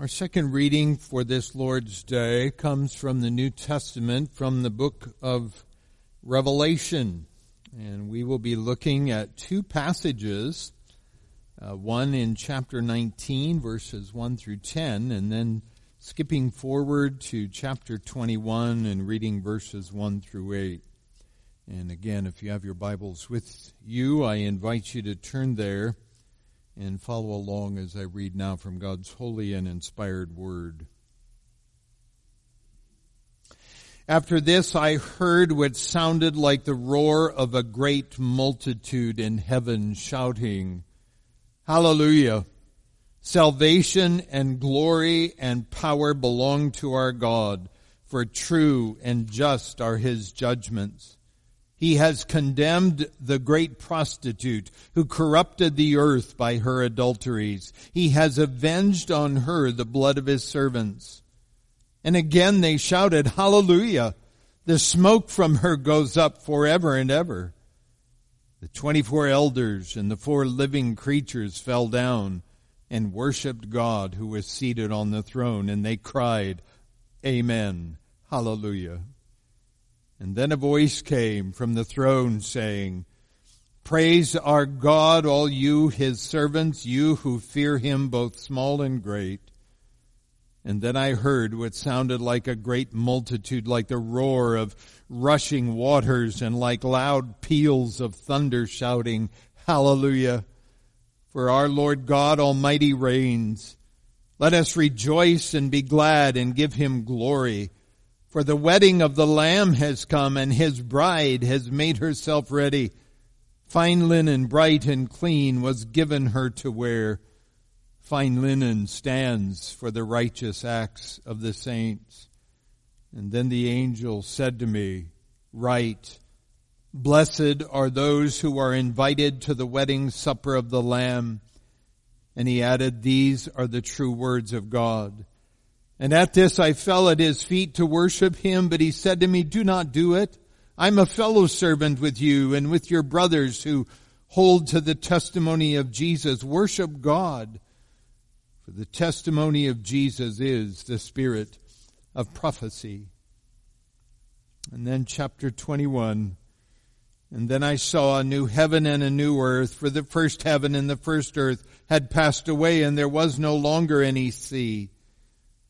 Our second reading for this Lord's Day comes from the New Testament, from the book of Revelation. And we will be looking at two passages, uh, one in chapter 19, verses 1 through 10, and then skipping forward to chapter 21 and reading verses 1 through 8. And again, if you have your Bibles with you, I invite you to turn there and follow along as I read now from God's holy and inspired word. After this I heard what sounded like the roar of a great multitude in heaven shouting, Hallelujah! Salvation and glory and power belong to our God, for true and just are his judgments. He has condemned the great prostitute who corrupted the earth by her adulteries. He has avenged on her the blood of his servants. And again they shouted, Hallelujah! The smoke from her goes up forever and ever. The twenty-four elders and the four living creatures fell down and worshiped God who was seated on the throne, and they cried, Amen. Hallelujah. And then a voice came from the throne saying, Praise our God, all you, his servants, you who fear him, both small and great. And then I heard what sounded like a great multitude, like the roar of rushing waters and like loud peals of thunder shouting, Hallelujah! For our Lord God Almighty reigns. Let us rejoice and be glad and give him glory. For the wedding of the Lamb has come and his bride has made herself ready. Fine linen, bright and clean, was given her to wear. Fine linen stands for the righteous acts of the saints. And then the angel said to me, Write, Blessed are those who are invited to the wedding supper of the Lamb. And he added, These are the true words of God. And at this I fell at his feet to worship him, but he said to me, do not do it. I'm a fellow servant with you and with your brothers who hold to the testimony of Jesus. Worship God. For the testimony of Jesus is the spirit of prophecy. And then chapter 21. And then I saw a new heaven and a new earth, for the first heaven and the first earth had passed away and there was no longer any sea.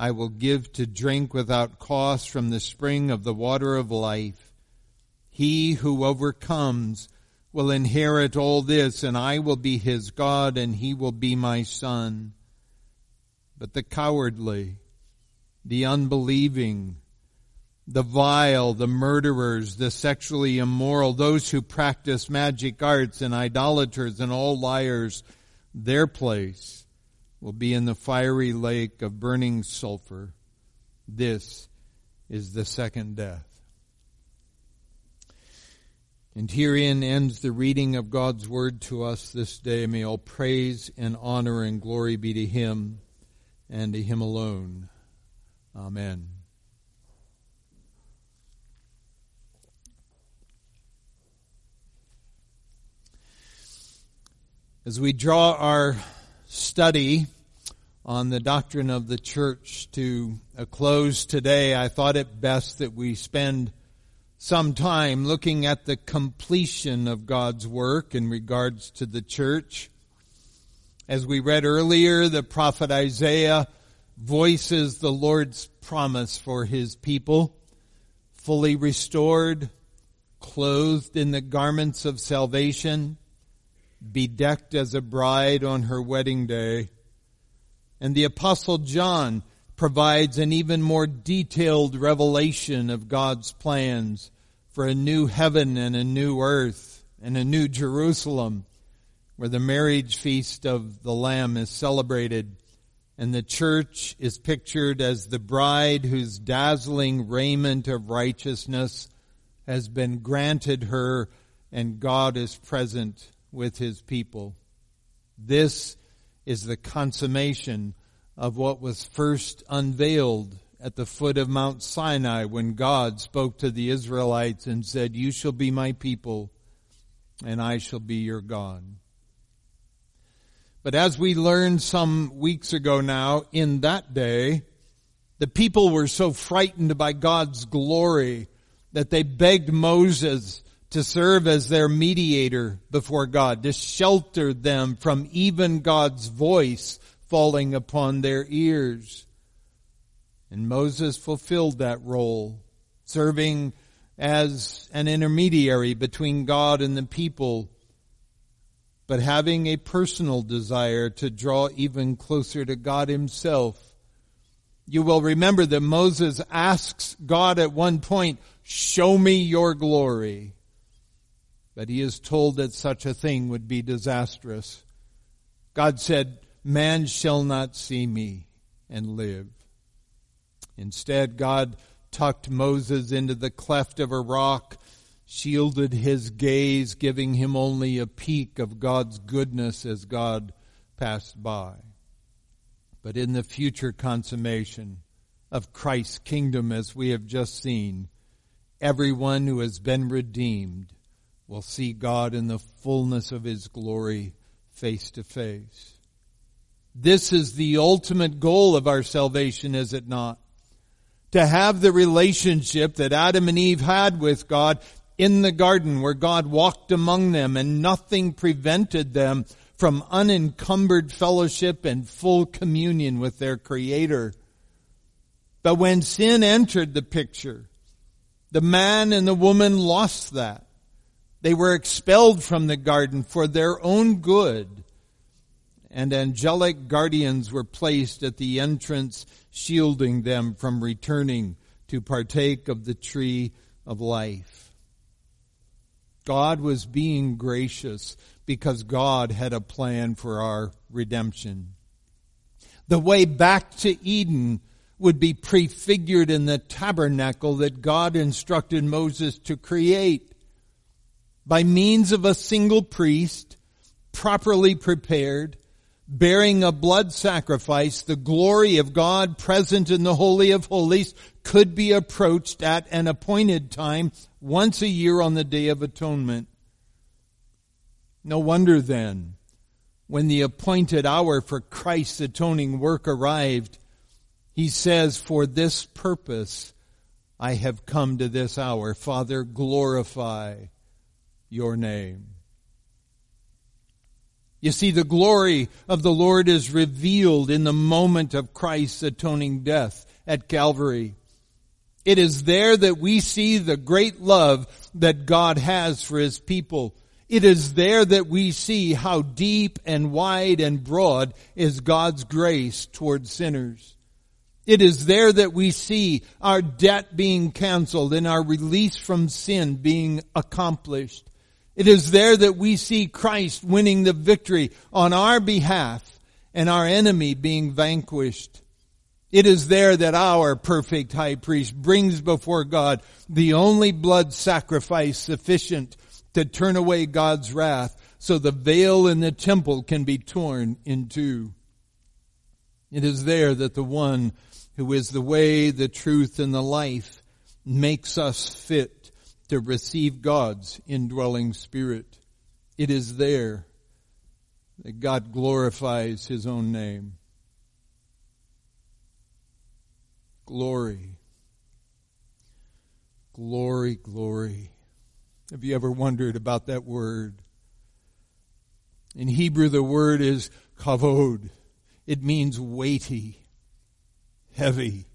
I will give to drink without cost from the spring of the water of life. He who overcomes will inherit all this, and I will be his God, and he will be my son. But the cowardly, the unbelieving, the vile, the murderers, the sexually immoral, those who practice magic arts and idolaters and all liars, their place will be in the fiery lake of burning sulfur. This is the second death. And herein ends the reading of God's word to us this day. May all praise and honor and glory be to him and to him alone. Amen. As we draw our study on the doctrine of the church to a close today, I thought it best that we spend some time looking at the completion of God's work in regards to the church. As we read earlier, the prophet Isaiah voices the Lord's promise for his people. fully restored, clothed in the garments of salvation, bedecked as a bride on her wedding day. And the apostle John provides an even more detailed revelation of God's plans for a new heaven and a new earth and a new Jerusalem where the marriage feast of the Lamb is celebrated and the church is pictured as the bride whose dazzling raiment of righteousness has been granted her and God is present with his people. This is the consummation of what was first unveiled at the foot of Mount Sinai when God spoke to the Israelites and said, You shall be my people and I shall be your God. But as we learned some weeks ago now, in that day, the people were so frightened by God's glory that they begged Moses to serve as their mediator before God, to shelter them from even God's voice falling upon their ears. And Moses fulfilled that role, serving as an intermediary between God and the people, but having a personal desire to draw even closer to God himself. You will remember that Moses asks God at one point, show me your glory. But he is told that such a thing would be disastrous. God said, man shall not see me and live. Instead, God tucked Moses into the cleft of a rock, shielded his gaze, giving him only a peek of God's goodness as God passed by. But in the future consummation of Christ's kingdom, as we have just seen, everyone who has been redeemed will see God in the fullness of His glory face to face. This is the ultimate goal of our salvation, is it not? To have the relationship that Adam and Eve had with God in the garden where God walked among them and nothing prevented them from unencumbered fellowship and full communion with their Creator. But when sin entered the picture, the man and the woman lost that. They were expelled from the garden for their own good. And angelic guardians were placed at the entrance, shielding them from returning to partake of the tree of life. God was being gracious because God had a plan for our redemption. The way back to Eden would be prefigured in the tabernacle that God instructed Moses to create by means of a single priest, properly prepared, bearing a blood sacrifice, the glory of God present in the Holy of Holies could be approached at an appointed time once a year on the Day of Atonement. No wonder then, when the appointed hour for Christ's atoning work arrived, he says, for this purpose I have come to this hour. Father, glorify your name. You see, the glory of the Lord is revealed in the moment of Christ's atoning death at Calvary. It is there that we see the great love that God has for His people. It is there that we see how deep and wide and broad is God's grace toward sinners. It is there that we see our debt being canceled and our release from sin being accomplished. It is there that we see Christ winning the victory on our behalf and our enemy being vanquished. It is there that our perfect high priest brings before God the only blood sacrifice sufficient to turn away God's wrath so the veil in the temple can be torn in two. It is there that the one who is the way, the truth, and the life makes us fit to receive God's indwelling spirit. It is there that God glorifies his own name. Glory. Glory, glory. Have you ever wondered about that word? In Hebrew, the word is kavod. It means weighty, heavy.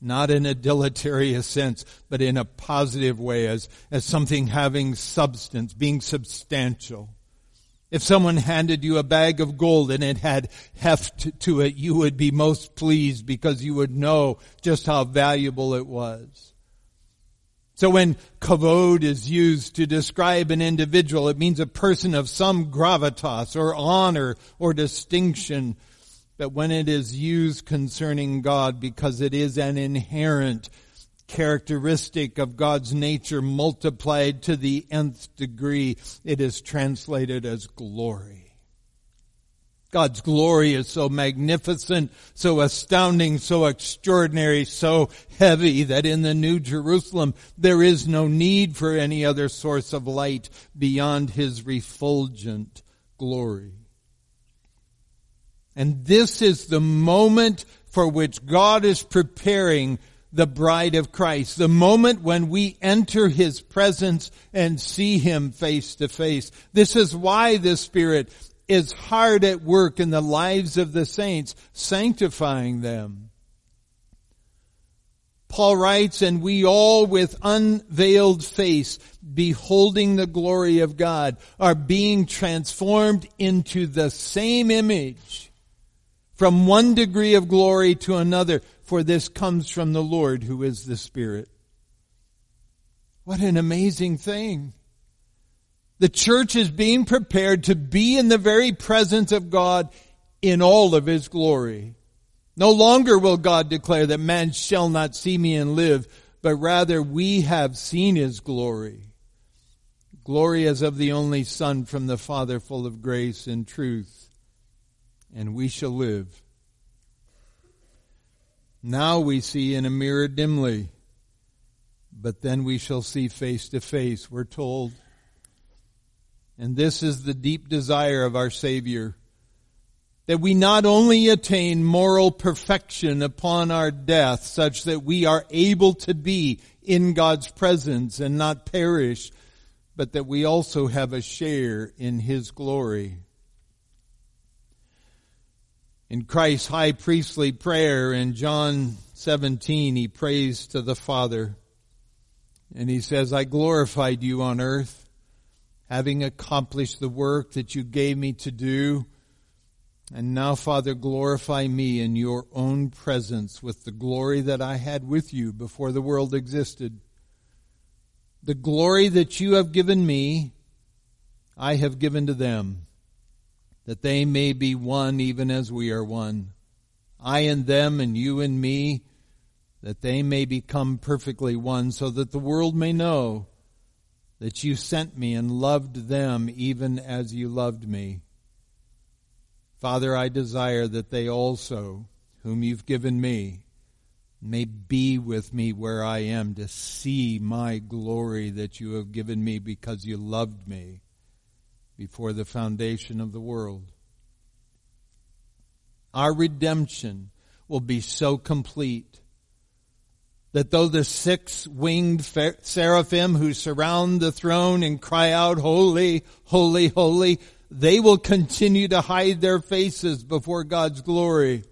Not in a deleterious sense, but in a positive way as, as something having substance, being substantial. If someone handed you a bag of gold and it had heft to it, you would be most pleased because you would know just how valuable it was. So when kavod is used to describe an individual, it means a person of some gravitas or honor or distinction. But when it is used concerning God, because it is an inherent characteristic of God's nature multiplied to the nth degree, it is translated as glory. God's glory is so magnificent, so astounding, so extraordinary, so heavy that in the New Jerusalem there is no need for any other source of light beyond His refulgent glory. And this is the moment for which God is preparing the bride of Christ, the moment when we enter His presence and see Him face to face. This is why the Spirit is hard at work in the lives of the saints, sanctifying them. Paul writes, and we all with unveiled face, beholding the glory of God, are being transformed into the same image from one degree of glory to another, for this comes from the Lord who is the Spirit. What an amazing thing. The church is being prepared to be in the very presence of God in all of His glory. No longer will God declare that man shall not see me and live, but rather we have seen His glory. Glory as of the only Son from the Father full of grace and truth. And we shall live. Now we see in a mirror dimly, but then we shall see face to face, we're told. And this is the deep desire of our Savior. That we not only attain moral perfection upon our death such that we are able to be in God's presence and not perish, but that we also have a share in His glory. In Christ's high priestly prayer in John 17, He prays to the Father. And He says, I glorified you on earth having accomplished the work that you gave me to do. And now, Father, glorify me in your own presence with the glory that I had with you before the world existed. The glory that you have given me, I have given to them, that they may be one even as we are one. I and them and you and me, that they may become perfectly one, so that the world may know that you sent me and loved them even as you loved me. Father, I desire that they also, whom you've given me, may be with me where I am to see my glory that you have given me because you loved me before the foundation of the world. Our redemption will be so complete that though the six winged seraphim who surround the throne and cry out, holy, holy, holy, they will continue to hide their faces before God's glory.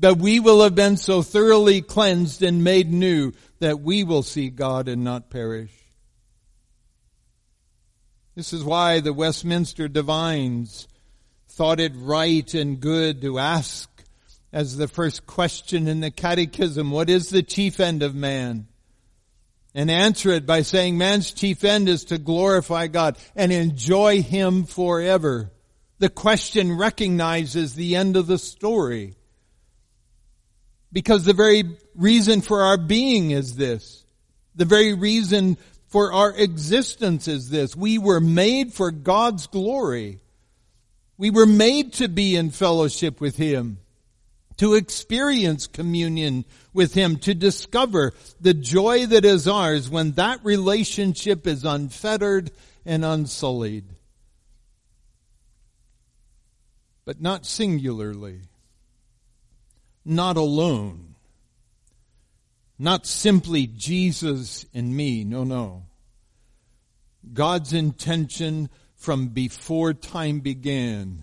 That we will have been so thoroughly cleansed and made new that we will see God and not perish. This is why the Westminster divines thought it right and good to ask as the first question in the catechism, what is the chief end of man? And answer it by saying man's chief end is to glorify God and enjoy Him forever. The question recognizes the end of the story. Because the very reason for our being is this. The very reason for our existence is this. We were made for God's glory. We were made to be in fellowship with Him to experience communion with Him, to discover the joy that is ours when that relationship is unfettered and unsullied. But not singularly, not alone, not simply Jesus and me, no, no. God's intention from before time began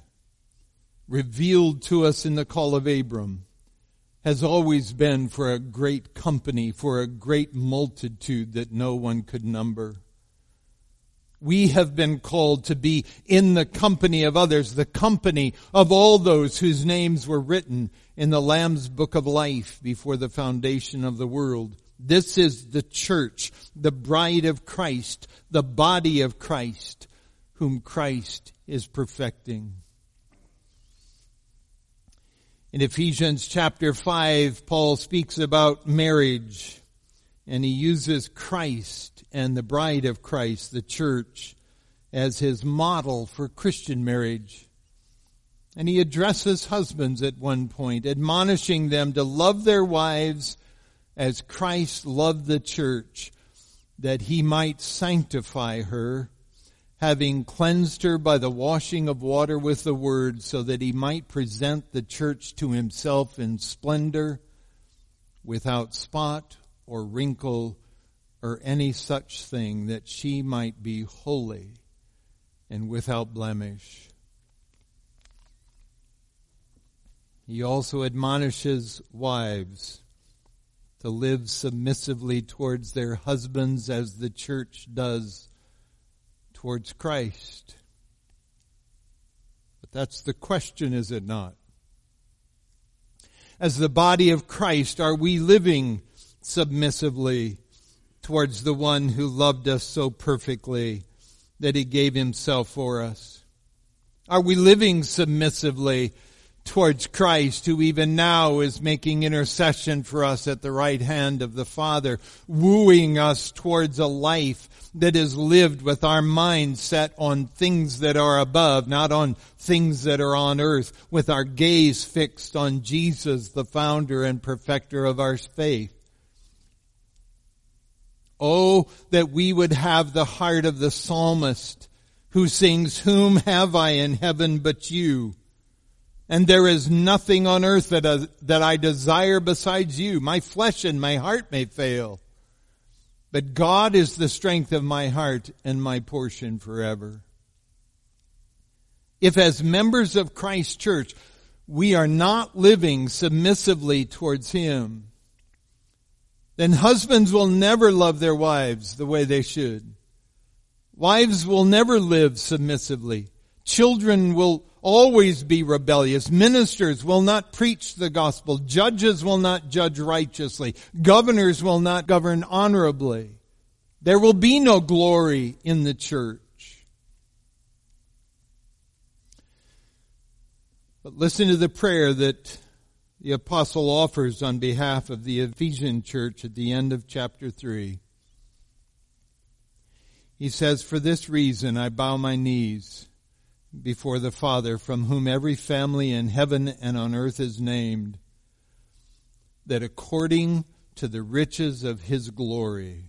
revealed to us in the call of Abram has always been for a great company, for a great multitude that no one could number. We have been called to be in the company of others, the company of all those whose names were written in the Lamb's book of life before the foundation of the world. This is the church, the bride of Christ, the body of Christ, whom Christ is perfecting. In Ephesians chapter 5, Paul speaks about marriage and he uses Christ and the bride of Christ, the church, as his model for Christian marriage. And he addresses husbands at one point, admonishing them to love their wives as Christ loved the church, that he might sanctify her, having cleansed her by the washing of water with the word, so that he might present the church to himself in splendor, without spot or wrinkle or any such thing, that she might be holy and without blemish. He also admonishes wives to live submissively towards their husbands as the church does towards Christ. But that's the question, is it not? As the body of Christ, are we living submissively towards the one who loved us so perfectly that he gave himself for us? Are we living submissively towards Christ, who even now is making intercession for us at the right hand of the Father, wooing us towards a life that is lived with our mind set on things that are above, not on things that are on earth, with our gaze fixed on Jesus, the founder and perfecter of our faith. Oh, that we would have the heart of the psalmist who sings, Whom have I in heaven but you? And there is nothing on earth that, uh, that I desire besides you. My flesh and my heart may fail. But God is the strength of my heart and my portion forever. If as members of Christ's church, we are not living submissively towards Him, then husbands will never love their wives the way they should. Wives will never live submissively. Children will always be rebellious. Ministers will not preach the gospel. Judges will not judge righteously. Governors will not govern honorably. There will be no glory in the church. But listen to the prayer that the apostle offers on behalf of the Ephesian church at the end of chapter 3. He says, For this reason I bow my knees before the Father, from whom every family in heaven and on earth is named, that according to the riches of his glory,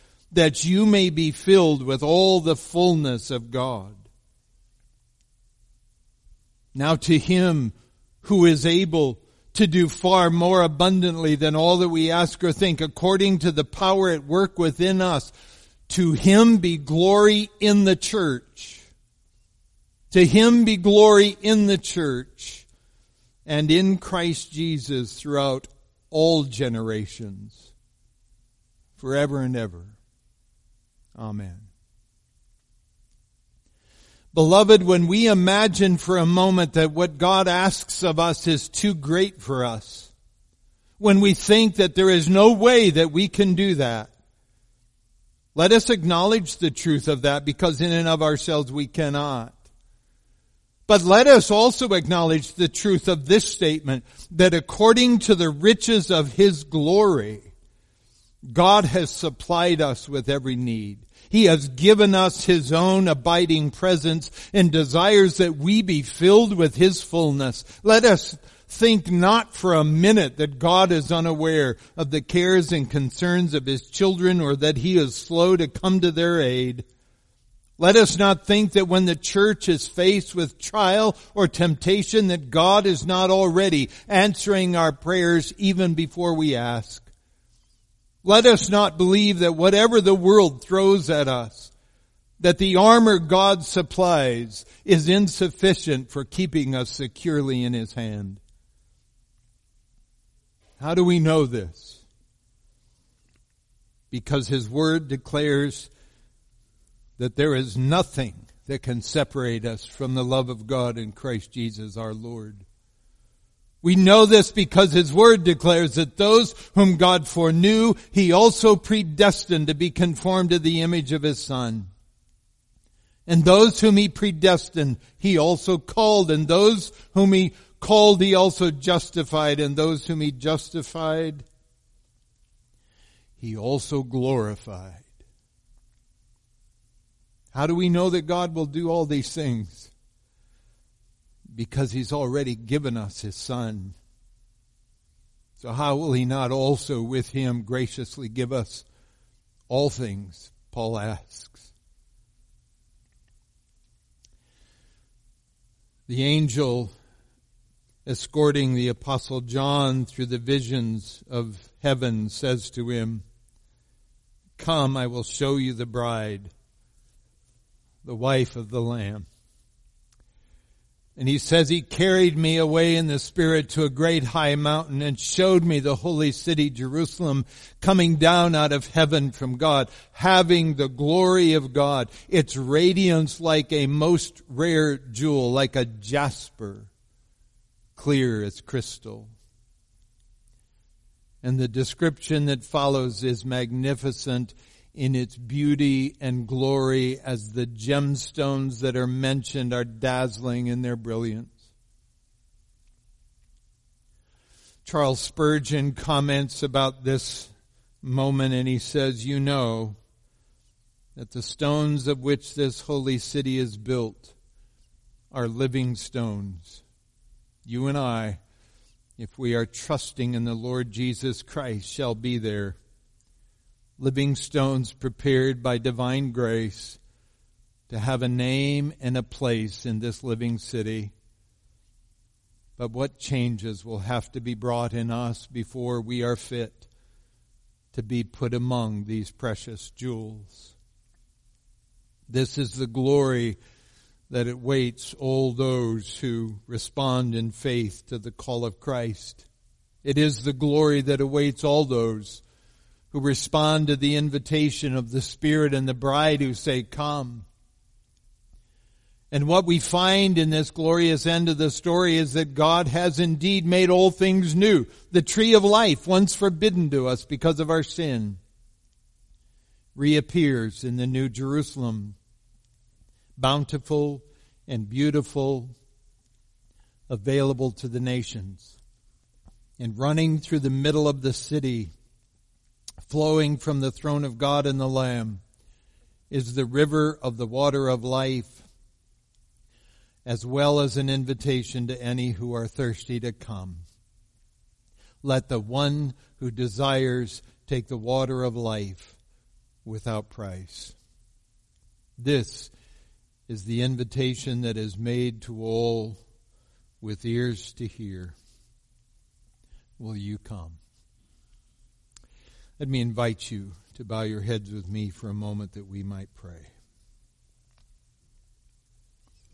that you may be filled with all the fullness of God. Now to him who is able to do far more abundantly than all that we ask or think, according to the power at work within us, to him be glory in the church to him be glory in the church and in Christ Jesus throughout all generations, forever and ever. Amen. Beloved, when we imagine for a moment that what God asks of us is too great for us, when we think that there is no way that we can do that, let us acknowledge the truth of that because in and of ourselves we cannot. But let us also acknowledge the truth of this statement that according to the riches of His glory, God has supplied us with every need. He has given us His own abiding presence and desires that we be filled with His fullness. Let us Think not for a minute that God is unaware of the cares and concerns of his children or that he is slow to come to their aid. Let us not think that when the church is faced with trial or temptation that God is not already answering our prayers even before we ask. Let us not believe that whatever the world throws at us, that the armor God supplies is insufficient for keeping us securely in His hand. How do we know this? Because His Word declares that there is nothing that can separate us from the love of God in Christ Jesus our Lord. We know this because His Word declares that those whom God foreknew, He also predestined to be conformed to the image of His Son. And those whom He predestined, He also called, and those whom He called, He also justified, and those whom He justified, He also glorified. How do we know that God will do all these things? Because he's already given us his son. So how will he not also with him graciously give us all things? Paul asks. The angel escorting the apostle John through the visions of heaven says to him, Come, I will show you the bride, the wife of the Lamb. And he says he carried me away in the spirit to a great high mountain and showed me the holy city Jerusalem coming down out of heaven from God, having the glory of God, its radiance like a most rare jewel, like a jasper, clear as crystal. And the description that follows is magnificent in its beauty and glory as the gemstones that are mentioned are dazzling in their brilliance. Charles Spurgeon comments about this moment and he says, You know that the stones of which this holy city is built are living stones. You and I, if we are trusting in the Lord Jesus Christ, shall be there living stones prepared by divine grace to have a name and a place in this living city. But what changes will have to be brought in us before we are fit to be put among these precious jewels? This is the glory that awaits all those who respond in faith to the call of Christ. It is the glory that awaits all those who respond to the invitation of the Spirit and the bride who say, come. And what we find in this glorious end of the story is that God has indeed made all things new. The tree of life, once forbidden to us because of our sin, reappears in the New Jerusalem, bountiful and beautiful, available to the nations. And running through the middle of the city flowing from the throne of God and the Lamb is the river of the water of life, as well as an invitation to any who are thirsty to come. Let the one who desires take the water of life without price. This is the invitation that is made to all with ears to hear. Will you come? Let me invite you to bow your heads with me for a moment that we might pray.